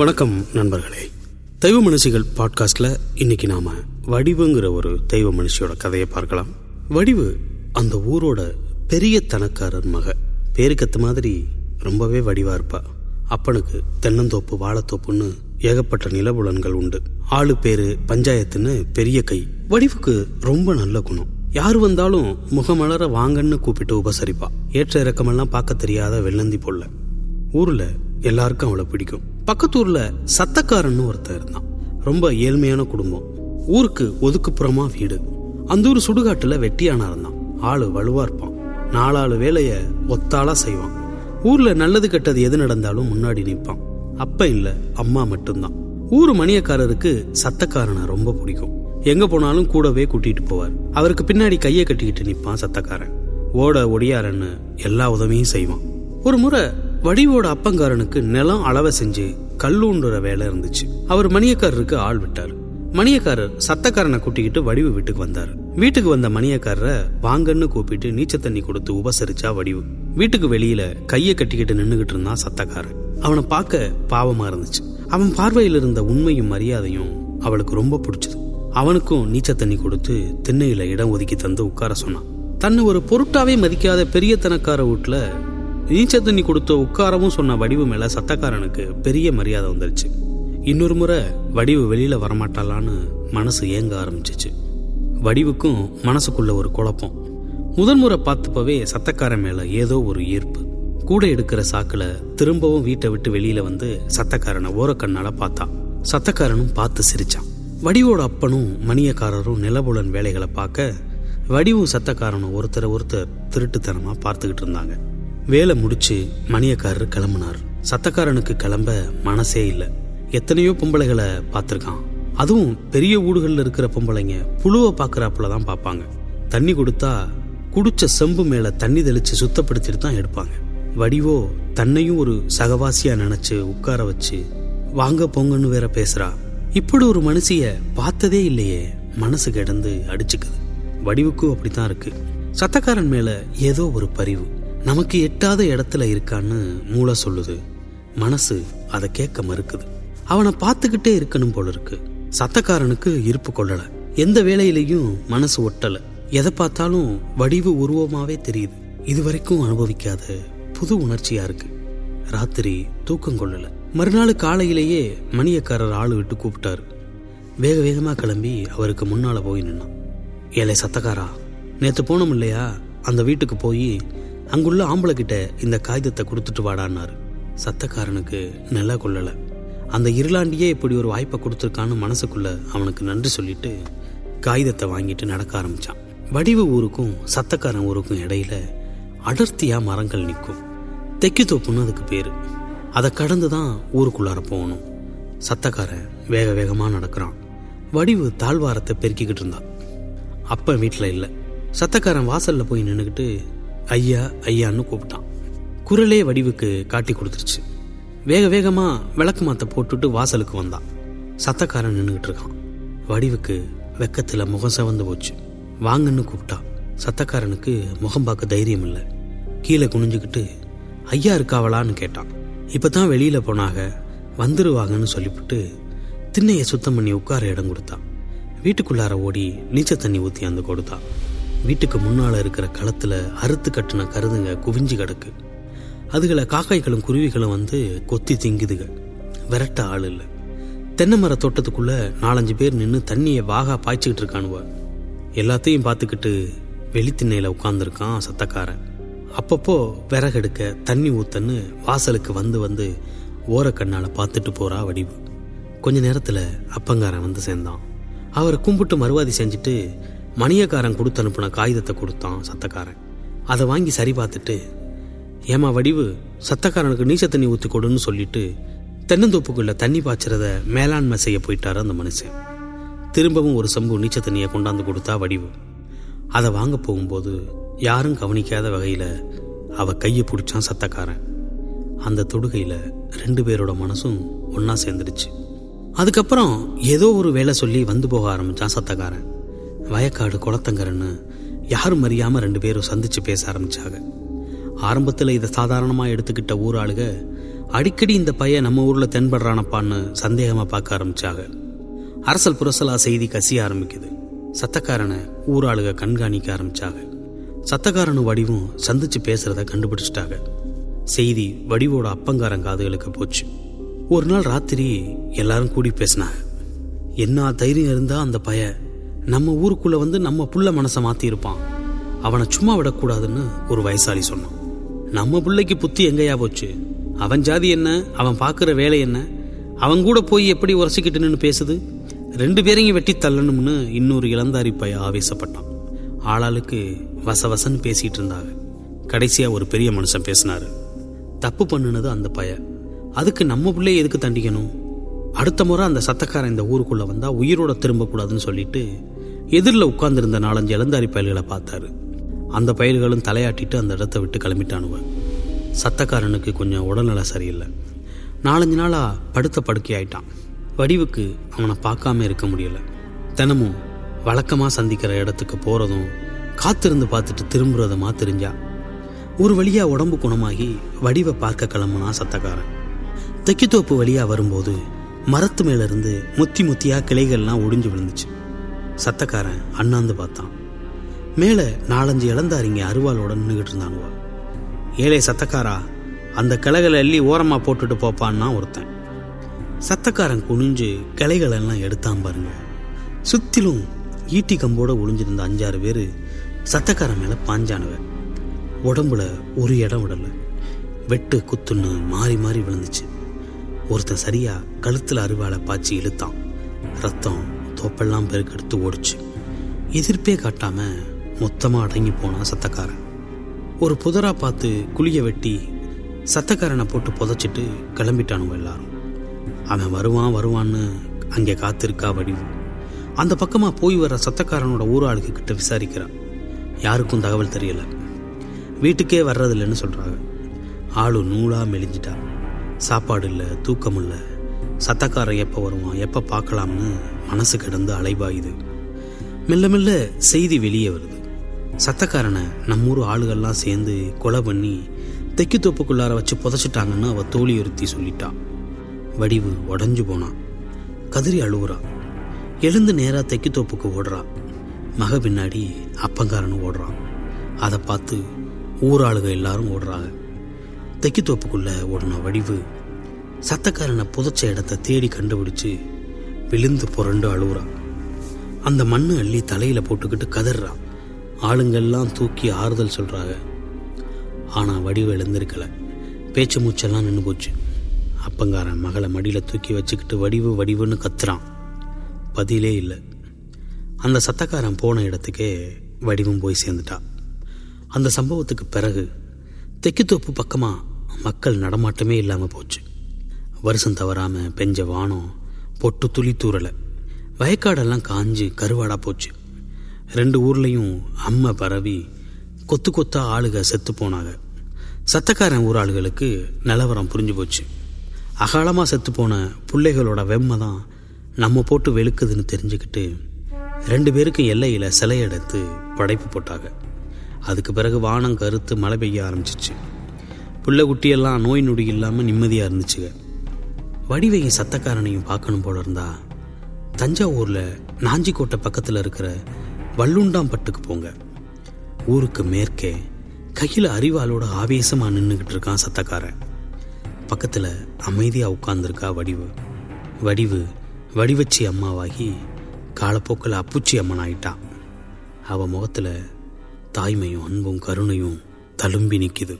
வணக்கம் நண்பர்களே. தெய்வ மனுஷிகள் பாட்காஸ்ட்ல இன்னைக்கு நாம வடிவுங்கிற ஒரு தெய்வ மனுஷியோட கதையை பார்க்கலாம். வடிவு அந்த ஊரோட பெரிய தனக்காரர் மக. பேருக்கத்த மாதிரி ரொம்பவே வடிவா இருப்பா. அப்பனுக்கு தென்னந்தோப்பு வாழைத்தோப்புன்னு ஏகப்பட்ட நிலபுலன்கள் உண்டு. ஆளு பேரு பஞ்சாயத்துன்னு பெரிய கை. வடிவுக்கு ரொம்ப நல்ல குணம். யார் வந்தாலும் முகமலர வாங்கன்னு கூப்பிட்டு உபசரிப்பா. ஏற்ற இறக்கமெல்லாம் பார்க்க தெரியாத வெள்ளந்தி போல. ஊர்ல எல்லாருக்கும் அவளை பிடிக்கும். பக்கத்தூர்ல சத்தக்காரன் ஒருத்தர் இருந்தான். ரொம்ப ஏழ்மையான குடும்பம். ஊருக்கு ஒதுக்குப்புறமா வீடு. அந்த ஊர் சுடுகாட்டுல வெட்டியானா இருந்தான். ஆளு வலுவா இருப்பான். நாலாளு வேலைய ஒத்தாளா செய்வான். ஊர்ல நல்லது கெட்டது எது நடந்தாலும் முன்னாடி நிற்பான். அப்ப இல்ல அம்மா மட்டும்தான். ஊர் மணியக்காரருக்கு சத்தக்காரனை ரொம்ப பிடிக்கும். எங்க போனாலும் கூடவே கூட்டிட்டு போவார். அவருக்கு பின்னாடி கையை கட்டிக்கிட்டு நிப்பான் சத்தக்காரன். ஓட ஒடியாரன்னு எல்லா உதவியும் செய்வான். ஒரு முறை வடிவோட அப்பங்காரனுக்கு நிலம் அளவை செஞ்சு கல்லூண்டுற வேலை இருந்துச்சு. அவர் மணியக்காரருக்கு ஆள் விட்டார். மணியக்காரர் சத்தக்காரனை கூட்டிக்கிட்டு வடிவு வீட்டுக்கு வந்தார். வீட்டுக்கு வந்த மணியக்காரரை வாங்கன்னு கூப்பிட்டு நீச்ச தண்ணி கொடுத்து உபசரிச்சா வடிவு. வீட்டுக்கு வெளியில கையை கட்டிக்கிட்டு நின்னுகிட்டு இருந்தான் சத்தக்காரன். அவனை பார்க்க பாவமா இருந்துச்சு. அவன் பார்வையில் இருந்த உண்மையும் மரியாதையும் அவளுக்கு ரொம்ப பிடிச்சது. அவனுக்கும் நீச்ச தண்ணி கொடுத்து திண்ணையில இடம் ஒதுக்கி தந்து உட்கார சொன்னான். தன்னை ஒரு பொருட்டாவே மதிக்காத பெரிய தனக்கார வீட்டுல நீச்சல் தண்ணி கொடுத்த உட்காரவும் சொன்ன வடிவு மேல சத்தக்காரனுக்கு பெரிய மரியாதை வந்துருச்சு. இன்னொரு முறை வடிவு வெளியில வரமாட்டாளான்னு மனசு ஏங்க ஆரம்பிச்சிச்சு. வடிவுக்கும் மனசுக்குள்ள ஒரு குழப்பம். முதன்முறை பார்த்தப்பவே சத்தக்காரன் மேல ஏதோ ஒரு ஈர்ப்பு. கூட எடுக்கிற சாக்குல திரும்பவும் வீட்டை விட்டு வெளியில வந்து சத்தக்காரனை ஓரக்கண்ணால பார்த்தான் சத்தக்காரனும் பார்த்து சிரிச்சான். வடிவோட அப்பனும் மணியக்காரரும் நிலபுலன் வேலைகளை பார்க்க வடிவும் சத்தக்காரனும் ஒருத்தரை ஒருத்தர் திருட்டுத்தனமா பார்த்துக்கிட்டு இருந்தாங்க. வேலை முடிச்சு மணியக்காரர் கிளம்புனார். சத்தக்காரனுக்கு கிளம்ப மனசே இல்லை. எத்தனையோ பொம்பளைகளை பார்த்துருக்கான். அதுவும் பெரிய ஊடுகளில் இருக்கிற பொம்பளைங்க புழுவை பார்க்குறாப்புல தான் பார்ப்பாங்க. தண்ணி கொடுத்தா குடிச்ச செம்பு மேல தண்ணி தெளிச்சு சுத்தப்படுத்திட்டு தான் எடுப்பாங்க. வடிவோ தன்னையும் ஒரு சகவாசியா நினைச்சு உட்கார வச்சு வாங்க போங்கன்னு வேற பேசுறா. இப்படி ஒரு மனுஷிய பார்த்ததே இல்லையே. மனசு கிடந்து அடிச்சுக்குது. வடிவுக்கும் அப்படித்தான் இருக்கு. சத்தக்காரன் மேல ஏதோ ஒரு பரிவு. நமக்கு எட்டாத இடத்துல இருக்கான்னு மூளை சொல்லுது. மனசு அதை கேட்க மறுக்குது. அவனை பார்த்துக்கிட்டே இருக்கணும் போல இருக்கு. சத்தக்காரனுக்கு இருப்பு கொள்ளல. எந்த வேலையிலையும் மனசு ஒட்டல. எதை பார்த்தாலும் வடிவு உருவமாவே தெரியுது. இதுவரைக்கும் அனுபவிக்காத புது உணர்ச்சியா இருக்கு. ராத்திரி தூக்கம் கொள்ளல. மறுநாள் காலையிலேயே மணியக்காரர் ஆளு விட்டு கூப்பிட்டாரு. வேக வேகமா கிளம்பி அவருக்கு முன்னால போய் நின்னான். ஏலே சத்தக்காரா நேத்து போனோம் இல்லையா? அந்த வீட்டுக்கு போய் அங்குள்ள ஆம்பளை கிட்ட இந்த காகிதத்தை கொடுத்துட்டு வாடான்னாரு. சத்தக்காரனுக்கு நில கொள்ளல அந்த இருளாண்டியே இப்படி ஒரு வாய்ப்பை கொடுத்துருக்கான்னு மனசுக்குள்ள அவனுக்கு நன்றி சொல்லிட்டு காகிதத்தை வாங்கிட்டு நடக்க ஆரம்பிச்சான். வடிவு ஊருக்கும் சத்தக்காரன் ஊருக்கும் இடையில அடர்த்தியா மரங்கள் நிற்கும். தெக்கி தோப்புன்னு அதுக்கு பேரு. அதை கடந்து தான் ஊருக்குள்ளார போகணும். சத்தக்காரன் வேக வேகமா நடக்கிறான். வடிவு தாழ்வாரத்தை பெருக்கிக்கிட்டு இருந்தான். அப்ப வீட்டில் இல்லை. சத்தக்காரன் வாசல்ல போய் நின்றுக்கிட்டு ஐயா ஐயான்னு கூப்பிட்டான். குரலே வடிவுக்கு காட்டி கொடுத்துருச்சு. வேக வேகமாக விளக்கு மாத்த போட்டுட்டு வாசலுக்கு வந்தான். சத்தக்காரன் நின்றுகிட்டு இருக்கான். வடிவுக்கு வெக்கத்தில் முகம் சவந்து போச்சு. வாங்கன்னு கூப்பிட்டா. சத்தக்காரனுக்கு முகம் பார்க்க தைரியம் இல்லை. கீழே குனிஞ்சுக்கிட்டு ஐயா இருக்காவளான்னு கேட்டான். இப்போ தான் வெளியில் போனாக வந்துருவாங்கன்னு சொல்லிவிட்டு திண்ணையை சுத்தம் பண்ணி உட்கார இடம் கொடுத்தான் வீட்டுக்குள்ளார ஓடி நீச்ச தண்ணி ஊற்றி அந்த கொடுத்தான் வீட்டுக்கு முன்னால இருக்கிற களத்துல அறுத்து கட்டின கருதுங்க குவிஞ்சு கிடக்கு. அதுகளை காக்காய்களும் குருவிகளும் வந்து கொத்தி திங்குதுக. விரட்ட ஆள் இல்லை. தென்னை மர தோட்டத்துக்குள்ள நாலஞ்சு பேர் நின்று தண்ணியை வாகா பாய்ச்சிக்கிட்டு இருக்கானுவ. எல்லாத்தையும் பார்த்துக்கிட்டு வெளித்திண்ணையில உட்காந்துருக்கான் சத்தக்காரன். அப்பப்போ விறகெடுக்க தண்ணி ஊத்தன்னு வாசலுக்கு வந்து வந்து ஓரக்கண்ணால பார்த்துட்டு போறா வடிவு. கொஞ்ச நேரத்துல அப்பங்காரன் வந்து சேர்ந்தான். அவரை கும்பிட்டு மறுவாதி செஞ்சுட்டு மணியக்காரன் கொடுத்து அனுப்பின காகிதத்தை கொடுத்தான் சத்தக்காரன். அதை வாங்கி சரி பார்த்துட்டு ஏமா வடிவு சத்தக்காரனுக்கு நீச்ச தண்ணி ஊற்றி கொடுன்னு சொல்லிட்டு தென்னந்தோப்புக்குள்ள தண்ணி பாய்ச்சறத மேலாண்மை செய்ய போயிட்டாரு அந்த மனுஷன். திரும்பவும் ஒரு சம்பு நீச்ச தண்ணியை கொண்டாந்து கொடுத்தா வடிவு. அதை வாங்க போகும்போது யாரும் கவனிக்காத வகையில அவ கையை பிடிச்சான் சத்தக்காரன். அந்த தொடுகையில ரெண்டு பேரோட மனசும் ஒன்னா சேர்ந்துடுச்சு. அதுக்கப்புறம் ஏதோ ஒரு வேலை சொல்லி வந்து போக ஆரம்பிச்சான் சத்தக்காரன். வயக்காடு குளத்தங்கரன்னு யாரும் அறியாம ரெண்டு பேரும் சந்திச்சு பேச ஆரம்பிச்சாங்க. ஆரம்பத்தில் இதை சாதாரணமாக எடுத்துக்கிட்ட ஊர் ஆளுக அடிக்கடி இந்த பையன் நம்ம ஊர்ல தென்படுறானப்பான்னு சந்தேகமா பார்க்க ஆரம்பிச்சாங்க. அரசல் புரசலா செய்தி கசிய ஆரம்பிக்குது. சத்தக்காரனை ஊராளுக கண்காணிக்க ஆரம்பிச்சாங்க. சத்தக்காரனு வடிவும் சந்திச்சு பேசுறத கண்டுபிடிச்சிட்டாங்க. செய்தி வடிவோட அப்பங்காரன் காதுகளுக்கு போச்சு. ஒரு நாள் ராத்திரி எல்லாரும் கூடி பேசினாங்க. என்ன தைரியம் இருந்தா அந்த பையன் நம்ம ஊருக்குள்ளே வந்து நம்ம புள்ள மனசை மாற்றியிருப்பான் அவனை சும்மா விடக்கூடாதுன்னு ஒரு வயசாளி சொன்னான். நம்ம பிள்ளைக்கு புத்தி எங்கேயா போச்சு? அவன் ஜாதி என்ன? அவன் பார்க்குற வேலை என்ன? அவன் கூட போய் எப்படி உரசிக்கிட்டு நின்று பேசுது? ரெண்டு பேரையும் வெட்டி தள்ளணும்னு இன்னொரு இளந்தாரி பைய ஆவேசப்பட்டான். ஆளாளுக்கு வசவசன்னு பேசிகிட்டு இருந்தாங்க. கடைசியாக ஒரு பெரிய மனுஷன் பேசினார். தப்பு பண்ணுனது அந்த பைய அதுக்கு நம்ம பிள்ளைய எதுக்கு தண்டிக்கணும்? அடுத்த முறை அந்த சத்தக்காரன் இந்த ஊருக்குள்ளே வந்தால் உயிரோட திரும்பக்கூடாதுன்னு சொல்லிட்டு எதிரில் உட்கார்ந்திருந்த நாலஞ்சு இளந்தாரி பயல்களை பார்த்தாரு. அந்த பயல்களும் தலையாட்டிட்டு அந்த இடத்த விட்டு கிளம்பிட்டானுவ சத்தக்காரனுக்கு கொஞ்சம் உடல்நல சரியில்லை. நாலஞ்சு நாளாக படுத்த படுக்கை ஆயிட்டான் வடிவுக்கு அவனை பார்க்காம இருக்க முடியல. தினமும் வழக்கமாக சந்திக்கிற இடத்துக்கு போகிறதும் காத்திருந்து பார்த்துட்டு திரும்புறதுமா தெரிஞ்சா. ஒரு வழியாக உடம்பு குணமாகி வடிவை பார்க்க கிளம்புனா சத்தக்காரன். தெக்கித்தோப்பு வழியாக வரும்போது மரத்து மேலேருந்து முத்தி முத்தியாக கிளைகள்லாம் ஒடிஞ்சு விழுந்துச்சு. சத்தக்காரன் அண்ணாந்து பார்த்தான். மேலே நாலஞ்சு இளந்தாரிங்க அருவாளோட நின்றுகிட்டு இருந்தானுவ. ஏழை சத்தக்காரா அந்த கிளைகளை அள்ளி ஓரமாக போட்டுட்டு போப்பான்னா ஒருத்தன். சத்தக்காரன் குனிஞ்சு கிளைகளெல்லாம் எடுத்தான் பாருங்க. சுத்திலும் ஈட்டி கம்போட ஒளிஞ்சிருந்த அஞ்சாறு பேர் சத்தக்காரன் மேலே பாஞ்சானுவ. உடம்புல ஒரு இடம் விடல. வெட்டு குத்துன்னு மாறி மாறி விழுந்துச்சு. ஒருத்தன் சரியா கழுத்துல அருவாளை பாய்ச்சி இழுத்தான். ரத்தம் தோப்பெல்லாம் பெருக்கெடுத்து ஓடுச்சு. எதிர்ப்பே காட்டாம மொத்தமா அடங்கி போனான் சத்தக்காரன். ஒரு புதரா பார்த்து குழிய வெட்டி சத்தக்காரனை போட்டு புதைச்சிட்டு கிளம்பிட்டானுங்க எல்லாரும். அவன் வருவான் வருவான்னு அங்கே காத்திருக்கா வடிவு. அந்த பக்கமாக போய் வர சத்தக்காரனோட ஊராளுக்கு கிட்ட விசாரிக்கிறான். யாருக்கும் தகவல் தெரியல. வீட்டுக்கே வர்றதில்லைன்னு சொல்றாங்க. ஆளு நூலாக மெலிஞ்சிட்டா சாப்பாடு இல்லை தூக்கம் இல்லை. சத்தக்காரன் எப்போ வருவான்? எப்போ பார்க்கலாம்னு மனசு கிடந்து அலைபாயுது. மெல்ல மெல்ல செய்தி வெளியே வருது. சத்தக்காரனை நம்மூர் ஆளுகள்லாம் சேர்ந்து கொலை பண்ணி தெக்கு தோப்புக்குள்ளார வச்சு புதைச்சிட்டாங்கன்னு அவள் தோழி ஒருத்தி சொல்லிட்டான் வடிவு உடஞ்சு போனான் கதிரி அழுகுறா. எழுந்து நேராக தெக்கு தோப்புக்கு ஓடுறான் மக பின்னாடி அப்பங்காரனும் ஓடுறான் அதை பார்த்து ஊராளுக எல்லாரும் ஓடுறாங்க. தெக்கு தோப்புக்குள்ளே ஓடின வடிவு சத்தக்காரனை புதைச்ச இடத்த தேடி கண்டுபிடிச்சு விழுந்து புரண்டு அழுகுறான் அந்த மண்ணு அள்ளி தலையில போட்டுக்கிட்டு கதறான். ஆளுங்கள்லாம் தூக்கி ஆறுதல் சொல்றாங்க. ஆனா வடிவு எழுந்திருக்கல. பேச்சு மூச்செல்லாம் நின்று போச்சு. அப்பங்காரன் மகளை மடியில தூக்கி வச்சுக்கிட்டு வடிவு வடிவுன்னு கத்துறான். பதிலே இல்லை. அந்த சத்தக்காரன் போன இடத்துக்கே வடிவும் போய் சேர்ந்துட்டா. அந்த சம்பவத்துக்கு பிறகு தெக்குத்தோப்பு பக்கமா மக்கள் நடமாட்டமே இல்லாம போச்சு. வருஷம் தவறாமல் பெஞ்ச வானம் பொட்டு துளி தூரலை வயக்காடெல்லாம் காஞ்சு கருவாடாக போச்சு. ரெண்டு ஊர்லேயும் அம்மை பரவி கொத்து கொத்தா ஆளுக செத்து போனாங்க. சத்தக்காரன் ஊர் ஆளுகளுக்கு நிலவரம் புரிஞ்சு போச்சு. அகாலமாக செத்து போன பிள்ளைகளோட வெம்மை தான் நம்ம போட்டு வெளுக்குதுன்னு தெரிஞ்சுக்கிட்டு ரெண்டு பேருக்கும் எல்லையில் சிலை எடுத்து படைப்பு போட்டாங்க. அதுக்கு பிறகு வானம் கருத்து மழை பெய்ய ஆரம்பிச்சிச்சு. பிள்ளை குட்டியெல்லாம் நோய் நொடி இல்லாமல் நிம்மதியாக இருந்துச்சுங்க. வடிவையும் சத்தக்காரனையும் பார்க்கணும் போல இருந்தா தஞ்சாவூரில் நாஞ்சிக்கோட்டை பக்கத்தில் இருக்கிற வல்லுண்டாம்பட்டுக்கு போங்க. ஊருக்கு மேற்கே கையில் அறிவாளோட ஆவேசமாக நின்றுக்கிட்டு இருக்கான் சத்தக்காரன். பக்கத்தில் அமைதியாக உட்கார்ந்துருக்கா வடிவு. வடிவு வடிவச்சி அம்மாவாகி காலப்போக்கில் அப்புச்சி அம்மன் ஆயிட்டான் அவ முகத்தில் தாய்மையும் அன்பும் கருணையும் தழும்பி நிற்கிது